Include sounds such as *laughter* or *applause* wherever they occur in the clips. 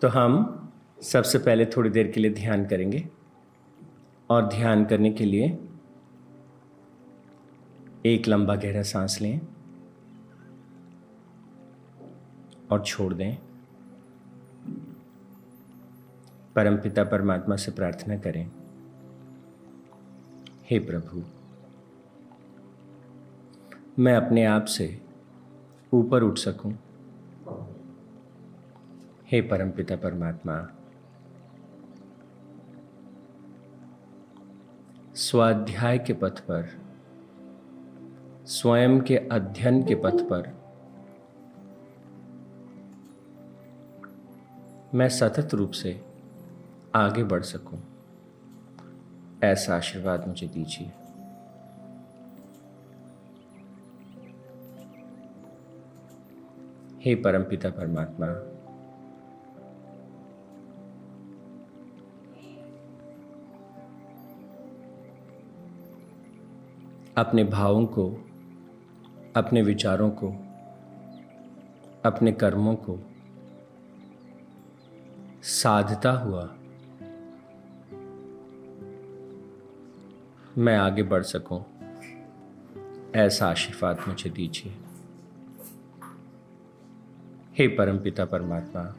तो हम सबसे पहले थोड़ी देर के लिए ध्यान करेंगे और ध्यान करने के लिए एक लंबा गहरा सांस लें और छोड़ दें। परमपिता परमात्मा से प्रार्थना करें, हे प्रभु, मैं अपने आप से ऊपर उठ सकूँ। हे परमपिता परमात्मा, स्वाध्याय के पथ पर, स्वयं के अध्ययन के पथ पर, मैं सतत रूप से आगे बढ़ सकूँ। ऐसा आशीर्वाद मुझे दीजिए। हे परमपिता परमात्मा अपने भावों को, अपने विचारों को, अपने कर्मों को साधता हुआ मैं आगे बढ़ सकूँ। ऐसा आशीर्वाद मुझे दीजिए। हे परमपिता परमात्मा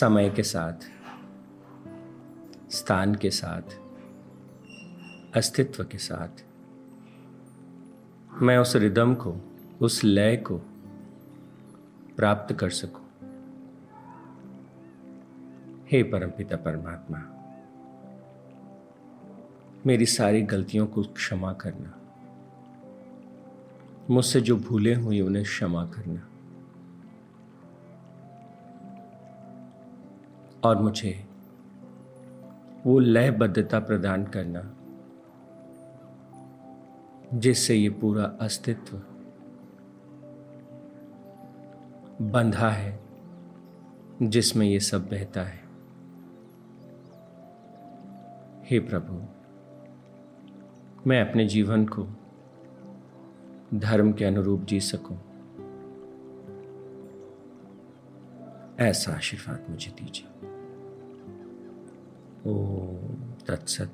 समय के साथ, स्थान के साथ, अस्तित्व के साथ, मैं उस रिदम को, उस लय को प्राप्त कर सकूँ। हे परमपिता परमात्मा, मेरी सारी गलतियों को क्षमा करना, मुझसे जो भूले हुई उन्हें क्षमा करना। और मुझे वो लयबद्धता प्रदान करना, जिससे ये पूरा अस्तित्व बंधा है, जिसमें ये सब बहता है। हे प्रभु, मैं अपने जीवन को धर्म के अनुरूप जी सकूँ। ऐसा आशीर्वाद मुझे दीजिए। ओ तत्सत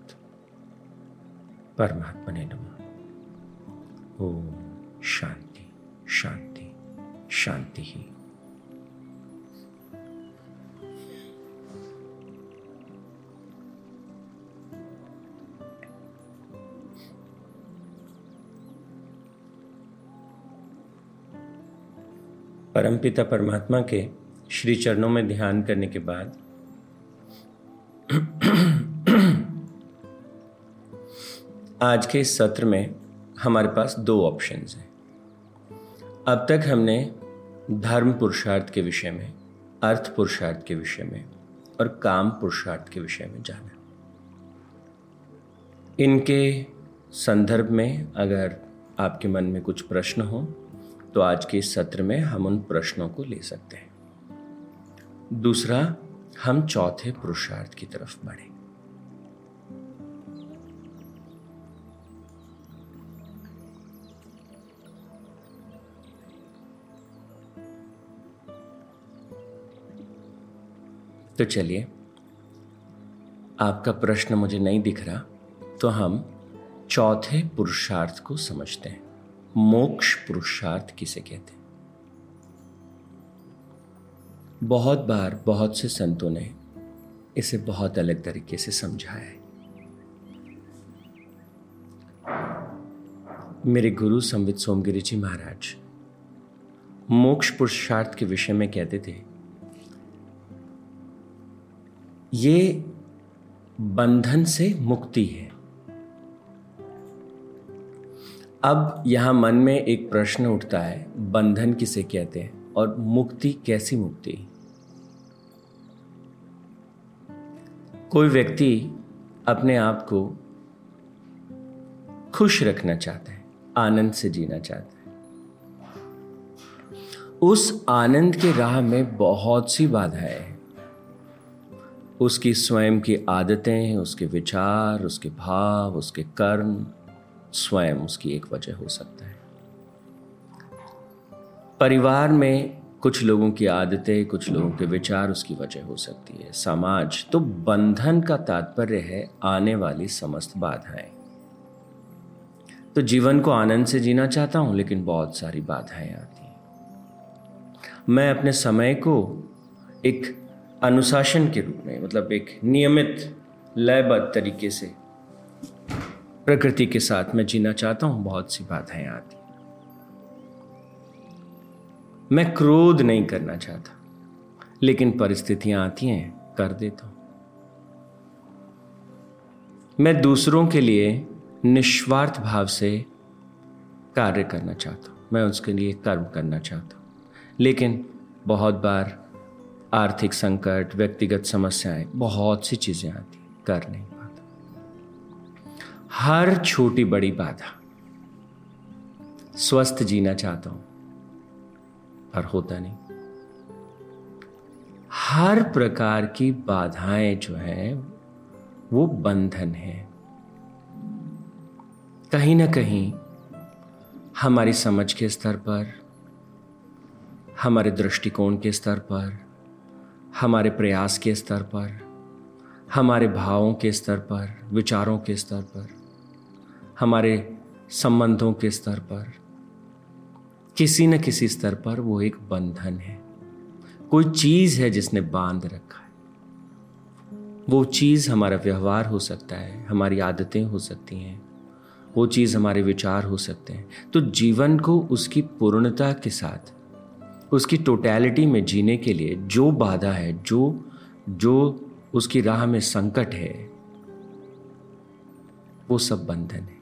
परमात्मा नमा। ओ शांति शांति शांति ही। परमपिता परमात्मा के श्री चरणों में ध्यान करने के बाद *clears throat* आज के इस सत्र में हमारे पास दो ऑप्शंस हैं। अब तक हमने धर्म पुरुषार्थ के विषय में, अर्थ पुरुषार्थ के विषय में और काम पुरुषार्थ के विषय में जाना। इनके संदर्भ में अगर आपके मन में कुछ प्रश्न हो तो आज के इस सत्र में हम उन प्रश्नों को ले सकते हैं। दूसरा हम चौथे पुरुषार्थ की तरफ़ बढ़े। तो चलिए, आपका प्रश्न मुझे नहीं दिख रहा तो हम चौथे पुरुषार्थ को समझते हैं। मोक्ष पुरुषार्थ किसे कहते हैं? बहुत बार बहुत से संतों ने इसे बहुत अलग तरीके से समझाया है। मेरे गुरु संवित सोमगिरी जी महाराज, मोक्ष पुरुषार्थ के विषय में कहते थे, ये बंधन से मुक्ति है। अब यहाँ मन में एक प्रश्न उठता है, बंधन किसे कहते हैं और मुक्ति कैसी मुक्ति? कोई व्यक्ति अपने आप को खुश रखना चाहता है, आनंद से जीना चाहता है। उस आनंद के राह में बहुत सी बाधाएँ हैं। उसकी स्वयं की आदतें उसके विचार, उसके भाव, उसके कर्म, स्वयं उसकी एक वजह हो सकता है। परिवार में कुछ लोगों की आदतें, कुछ लोगों के विचार उसकी वजह हो सकती है। समाज तो बंधन का तात्पर्य है, आने वाली समस्त बाधाएँ। तो जीवन को आनंद से जीना चाहता हूँ, लेकिन बहुत सारी बाधाएँ आती हैं। मैं अपने समय को एक अनुशासन के रूप में मतलब एक नियमित, लयबद्ध तरीके से प्रकृति के साथ मैं जीना चाहता हूँ, बहुत सी बाधाएँ आती मैं क्रोध नहीं करना चाहता, लेकिन परिस्थितियाँ आती हैं, कर देता हूँ। मैं दूसरों के लिए निस्वार्थ भाव से कार्य करना चाहता हूँ। मैं उसके लिए कर्म करना चाहता हूँ। लेकिन बहुत बार आर्थिक संकट, व्यक्तिगत समस्याएँ, बहुत सी चीज़ें आती कर नहीं पाता। हर छोटी बड़ी बाधा, स्वस्थ जीना चाहता हूँ। पर होता नहीं। हर प्रकार की बाधाएँ जो हैं, वो बंधन है। कहीं ना कहीं हमारी समझ के स्तर पर, हमारे दृष्टिकोण के स्तर पर, हमारे प्रयास के स्तर पर, हमारे भावों के स्तर पर, विचारों के स्तर पर, हमारे संबंधों के स्तर पर किसी न किसी स्तर पर वो एक बंधन है। कोई चीज़ है जिसने बाँध रखा है। वो चीज़ हमारा व्यवहार हो सकता है, हमारी आदतें हो सकती हैं, वो चीज़ हमारे विचार हो सकते हैं। तो जीवन को उसकी पूर्णता के साथ, उसकी टोटैलिटी में जीने के लिए जो बाधा है, जो जो उसकी राह में संकट है, वो सब बंधन है।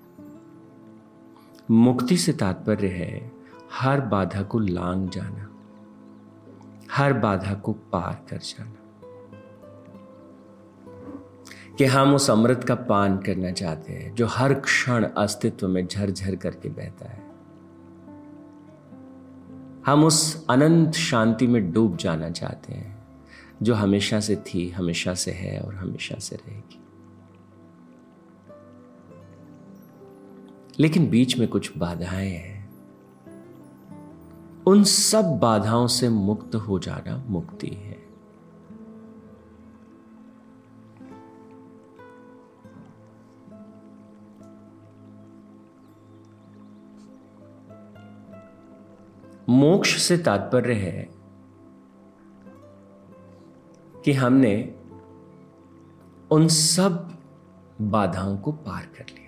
मुक्ति से तात्पर्य है हर बाधा को लांग जाना, हर बाधा को पार कर जाना। कि हम उस अमृत का पान करना चाहते हैं, जो हर क्षण अस्तित्व में झरझर करके बहता है। हम उस अनंत शांति में डूब जाना चाहते हैं, जो हमेशा से थी, हमेशा से है और हमेशा से रहेगी। लेकिन बीच में कुछ बाधाएँ हैं। उन सब बाधाओं से मुक्त हो जाना मुक्ति है। मोक्ष से तात्पर्य है कि हमने उन सब बाधाओं को पार कर लिया।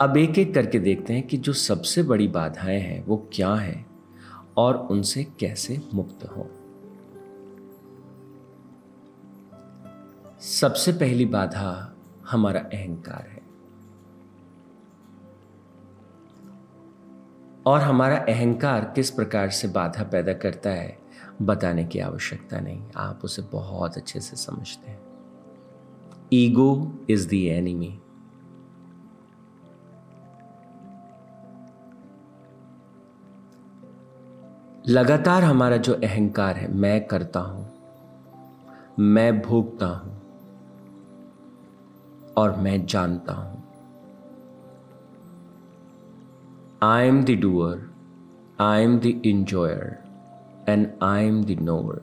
अब एक एक करके देखते हैं कि जो सबसे बड़ी बाधाएँ हैं, वो क्या हैं और उनसे कैसे मुक्त हो। सबसे पहली बाधा हमारा अहंकार है। और हमारा अहंकार किस प्रकार से बाधा पैदा करता है, बताने की आवश्यकता नहीं। आप उसे बहुत अच्छे से समझते हैं। ईगो इज़ द एनिमी लगातार हमारा जो अहंकार है मैं करता हूँ मैं भोगता हूँ और मैं जानता हूँ। I am the doer, I am the enjoyer, and I am the knower.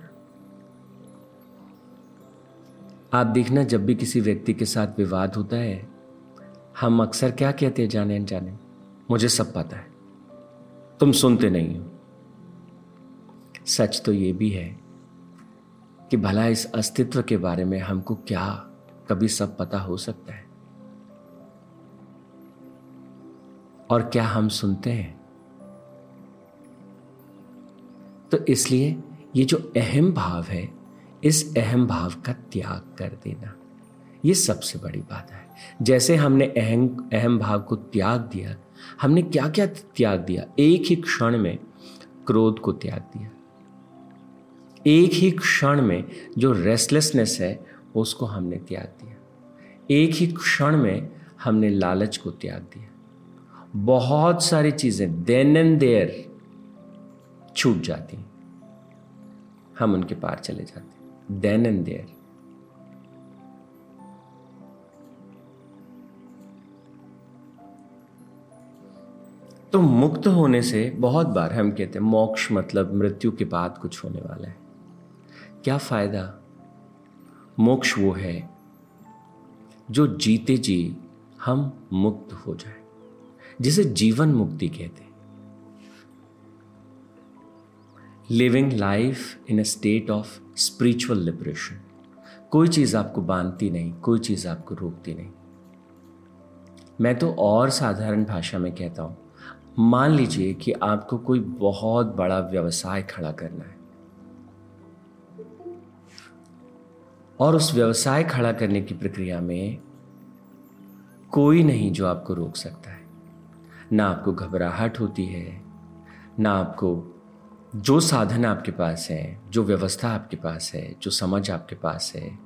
आप देखना जब भी किसी व्यक्ति के साथ विवाद होता है हम अक्सर क्या कहते हैं जाने अनजाने मुझे सब पता है। तुम सुनते नहीं हो। सच तो ये भी है कि भला इस अस्तित्व के बारे में हमको क्या कभी सब पता हो सकता है? और क्या हम सुनते हैं? तो इसलिए ये जो अहम भाव है, इस अहम भाव का त्याग कर देना, ये सबसे बड़ी बात है। जैसे हमने अहम अहम भाव को त्याग दिया, हमने क्या क्या त्याग दिया? एक ही क्षण में क्रोध को त्याग दिया। एक ही क्षण में जो रेस्टलेसनेस है, उसको हमने त्याग दिया। एक ही क्षण में हमने लालच को त्याग दिया। बहुत सारी चीज़ें देन एंड देयर छूट जाती। हैं हम उनके पार चले जाते। देन एंड देयर तो मुक्त होने से बहुत बार हम कहते हैं, मोक्ष मतलब मृत्यु के बाद कुछ होने वाला है। क्या फ़ायदा? मोक्ष वो है जो जीते जी हम मुक्त हो जाए, जिसे जीवन मुक्ति कहते हैं। Living life in a state of spiritual liberation कोई चीज़ आपको बांधती नहीं, कोई चीज़ आपको रोकती नहीं। मैं तो और साधारण भाषा में कहता हूँ, मान लीजिए कि आपको कोई बहुत बड़ा व्यवसाय खड़ा करना है। और उस व्यवसाय खड़ा करने की प्रक्रिया में कोई नहीं जो आपको रोक सकता है। ना आपको घबराहट होती है, ना आपको जो साधन आपके पास है, जो व्यवस्था आपके पास है, जो समझ आपके पास है,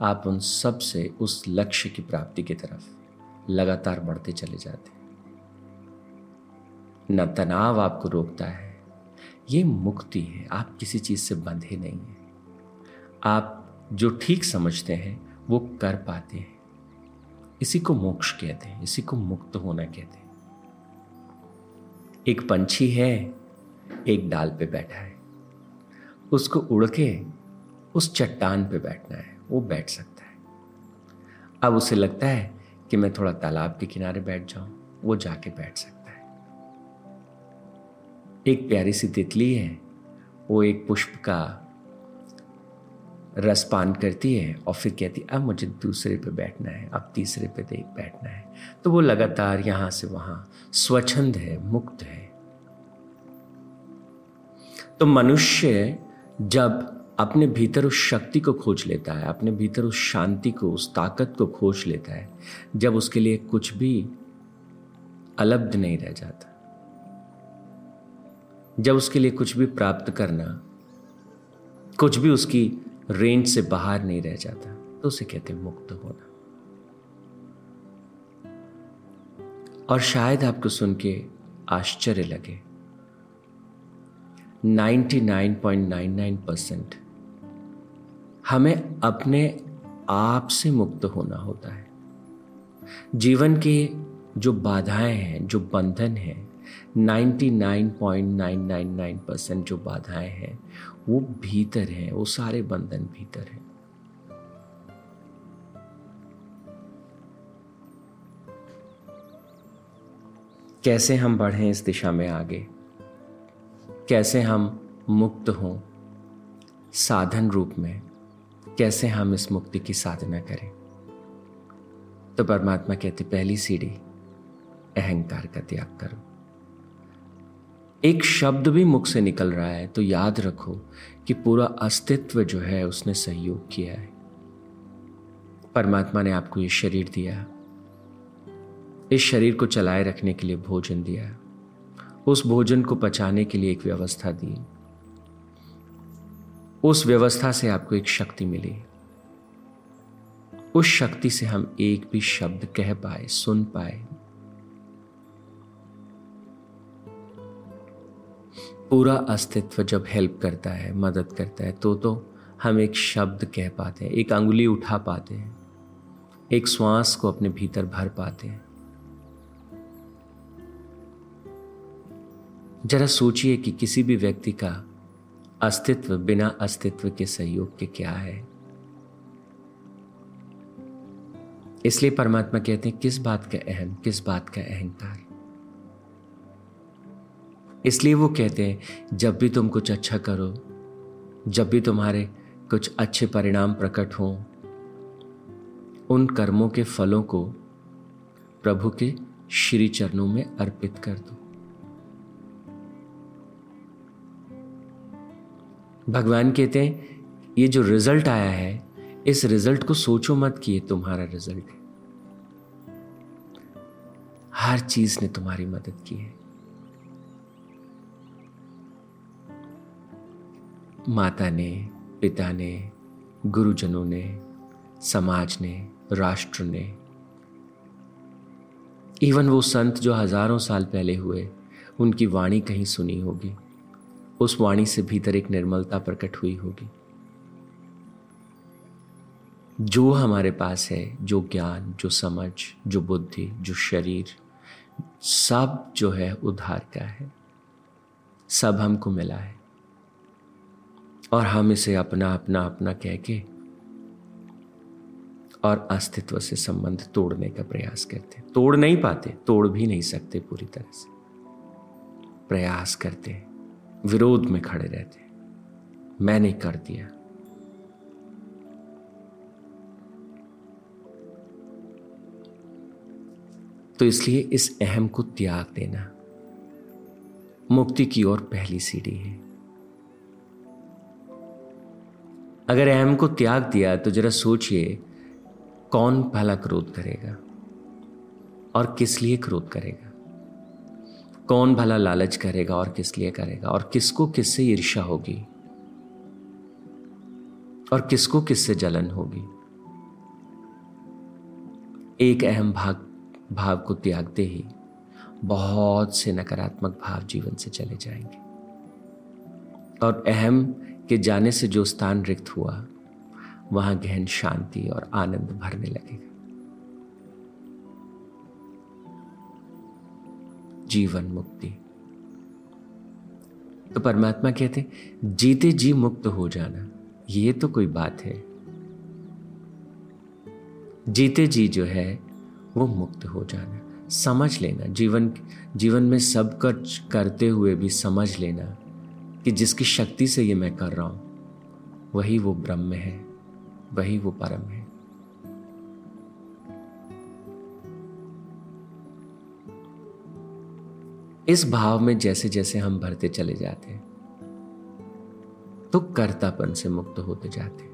आप उन सबसे उस लक्ष्य की प्राप्ति की तरफ़ लगातार बढ़ते चले जाते हैं। न तनाव आपको रोकता है, ये मुक्ति है, आप किसी चीज़ से बंधे नहीं हैं। आप जो ठीक समझते हैं, वो कर पाते हैं। इसी को मोक्ष कहते हैं, इसी को मुक्त होना कहते हैं। एक पंछी है, एक डाल पे बैठा है। उसको उड़ के उस चट्टान पे बैठना है, वो बैठ सकता है। अब उसे लगता है कि मैं थोड़ा तालाब के किनारे बैठ जाऊँ, वो जाके बैठ सकता है। एक प्यारी सी तितली है, वो एक पुष्प का रस पान करती है और फिर कहती है अब मुझे दूसरे पे बैठना है, अब तीसरे पे देख बैठना है। तो वो लगातार यहाँ से वहाँ स्वच्छंद है, मुक्त है। तो मनुष्य जब अपने भीतर उस शक्ति को खोज लेता है, अपने भीतर उस शांति को, उस ताकत को खोज लेता है, जब उसके लिए कुछ भी अलब्ध नहीं रह जाता, जब उसके लिए कुछ भी प्राप्त करना, कुछ भी उसकी रेंज से बाहर नहीं रह जाता तो उसे कहते मुक्त होना। और शायद आपको सुन के आश्चर्य लगे 99.99 परसेंट हमें अपने आप से मुक्त होना होता है। जीवन के जो बाधाएँ हैं, जो बंधन हैं 99.999 परसेंट जो बाधाएँ हैं, वो भीतर हैं, वो सारे बंधन भीतर हैं। कैसे हम बढ़ें इस दिशा में आगे? कैसे हम मुक्त हों साधन रूप में? कैसे हम इस मुक्ति की साधना करें? तो परमात्मा कहते पहली सीढ़ी, अहंकार का त्याग करो। एक शब्द भी मुख से निकल रहा है तो याद रखो कि पूरा अस्तित्व जो है, उसने सहयोग किया है। परमात्मा ने आपको ये शरीर दिया। इस शरीर को चलाए रखने के लिए भोजन दिया। उस भोजन को पचाने के लिए एक व्यवस्था दी। उस व्यवस्था से आपको एक शक्ति मिली। उस शक्ति से हम एक भी शब्द कह पाए, सुन पाए। पूरा अस्तित्व जब हेल्प करता है, मदद करता है तो तो हम एक शब्द कह पाते हैं, एक अंगुली उठा पाते हैं, एक श्वास को अपने भीतर भर पाते हैं। जरा सोचिए कि किसी भी व्यक्ति का अस्तित्व बिना अस्तित्व के सहयोग के क्या है। इसलिए परमात्मा कहते हैं, किस बात का अहम, किस बात का अहंकार? इसलिए वो कहते हैं, जब भी तुम कुछ अच्छा करो, जब भी तुम्हारे कुछ अच्छे परिणाम प्रकट हों, उन कर्मों के फलों को प्रभु के श्री चरणों में अर्पित कर दो। भगवान कहते हैं, ये जो रिज़ल्ट आया है, इस रिज़ल्ट को सोचो मत कि ये तुम्हारा रिज़ल्ट है। हर चीज़ ने तुम्हारी मदद की है। माता ने पिता ने गुरुजनों ने समाज ने राष्ट्र ने इवन वो संत जो हज़ारों साल पहले हुए, उनकी वाणी कहीं सुनी होगी। उस वाणी से भीतर एक निर्मलता प्रकट हुई होगी। जो हमारे पास है, जो ज्ञान, जो समझ, जो बुद्धि, जो शरीर, सब जो है उधार का है। सब हमको मिला है। और हम इसे अपना अपना अपना कह के और अस्तित्व से संबंध तोड़ने का प्रयास करते तोड़ नहीं पाते, तोड़ भी नहीं सकते पूरी तरह से। प्रयास करते विरोध में खड़े रहते मैंने कर दिया। तो इसलिए इस अहम को त्याग देना मुक्ति की ओर पहली सीढ़ी है। अगर अहम को त्याग दिया तो जरा सोचिए, कौन भला क्रोध करेगा? और किस लिए क्रोध करेगा? कौन भला लालच करेगा और किस लिए करेगा? और किसको किससे ईर्षा होगी? और किसको किससे जलन होगी? एक अहम भाग, भाव को त्यागते ही बहुत से नकारात्मक भाव जीवन से चले जाएँगे। और अहम के जाने से जो स्थान रिक्त हुआ, वहाँ गहन शांति और आनंद भरने लगेगा। जीवन मुक्ति। तो परमात्मा कहते, जीते जी मुक्त हो जाना, ये तो कोई बात है। जीते जी जो है, वो मुक्त हो जाना। समझ लेना, जीवन जीवन में सब कुछ करते हुए भी समझ लेना। कि जिसकी शक्ति से ये मैं कर रहा हूँ, वही वो ब्रह्म है, वही वो परम है। इस भाव में जैसे जैसे हम भरते चले जाते हैं तो कर्तापन से मुक्त होते जाते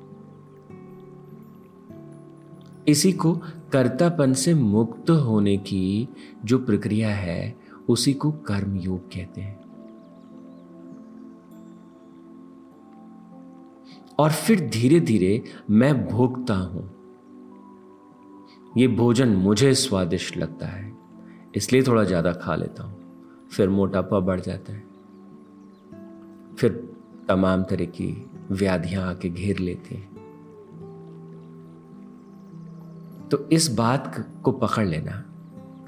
इसी को कर्तापन से मुक्त होने की जो प्रक्रिया है, उसी को कर्म योग कहते हैं। और फिर धीरे धीरे मैं भोगता हूँ। ये भोजन मुझे स्वादिष्ट लगता है, इसलिए थोड़ा ज़्यादा खा लेता हूँ, फिर मोटापा बढ़ जाता है। फिर तमाम तरह की व्याधियाँ आके घेर लेती हैं। तो इस बात को पकड़ लेना,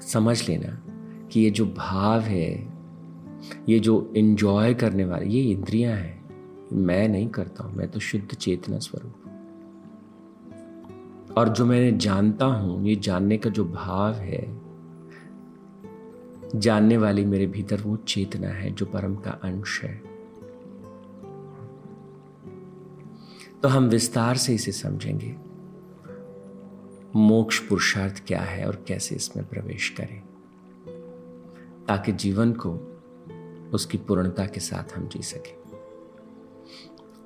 समझ लेना कि ये जो भाव है, ये जो इंजॉय करने वाले, ये इंद्रियाँ हैं मैं नहीं करता हूँ, मैं तो शुद्ध चेतना स्वरूप और जो मैं जानता हूँ, ये जानने का जो भाव है, जानने वाली मेरे भीतर वो चेतना है जो परम का अंश है। तो हम विस्तार से इसे समझेंगे, मोक्ष पुरुषार्थ क्या है और कैसे इसमें प्रवेश करें, ताकि जीवन को उसकी पूर्णता के साथ हम जी सकें।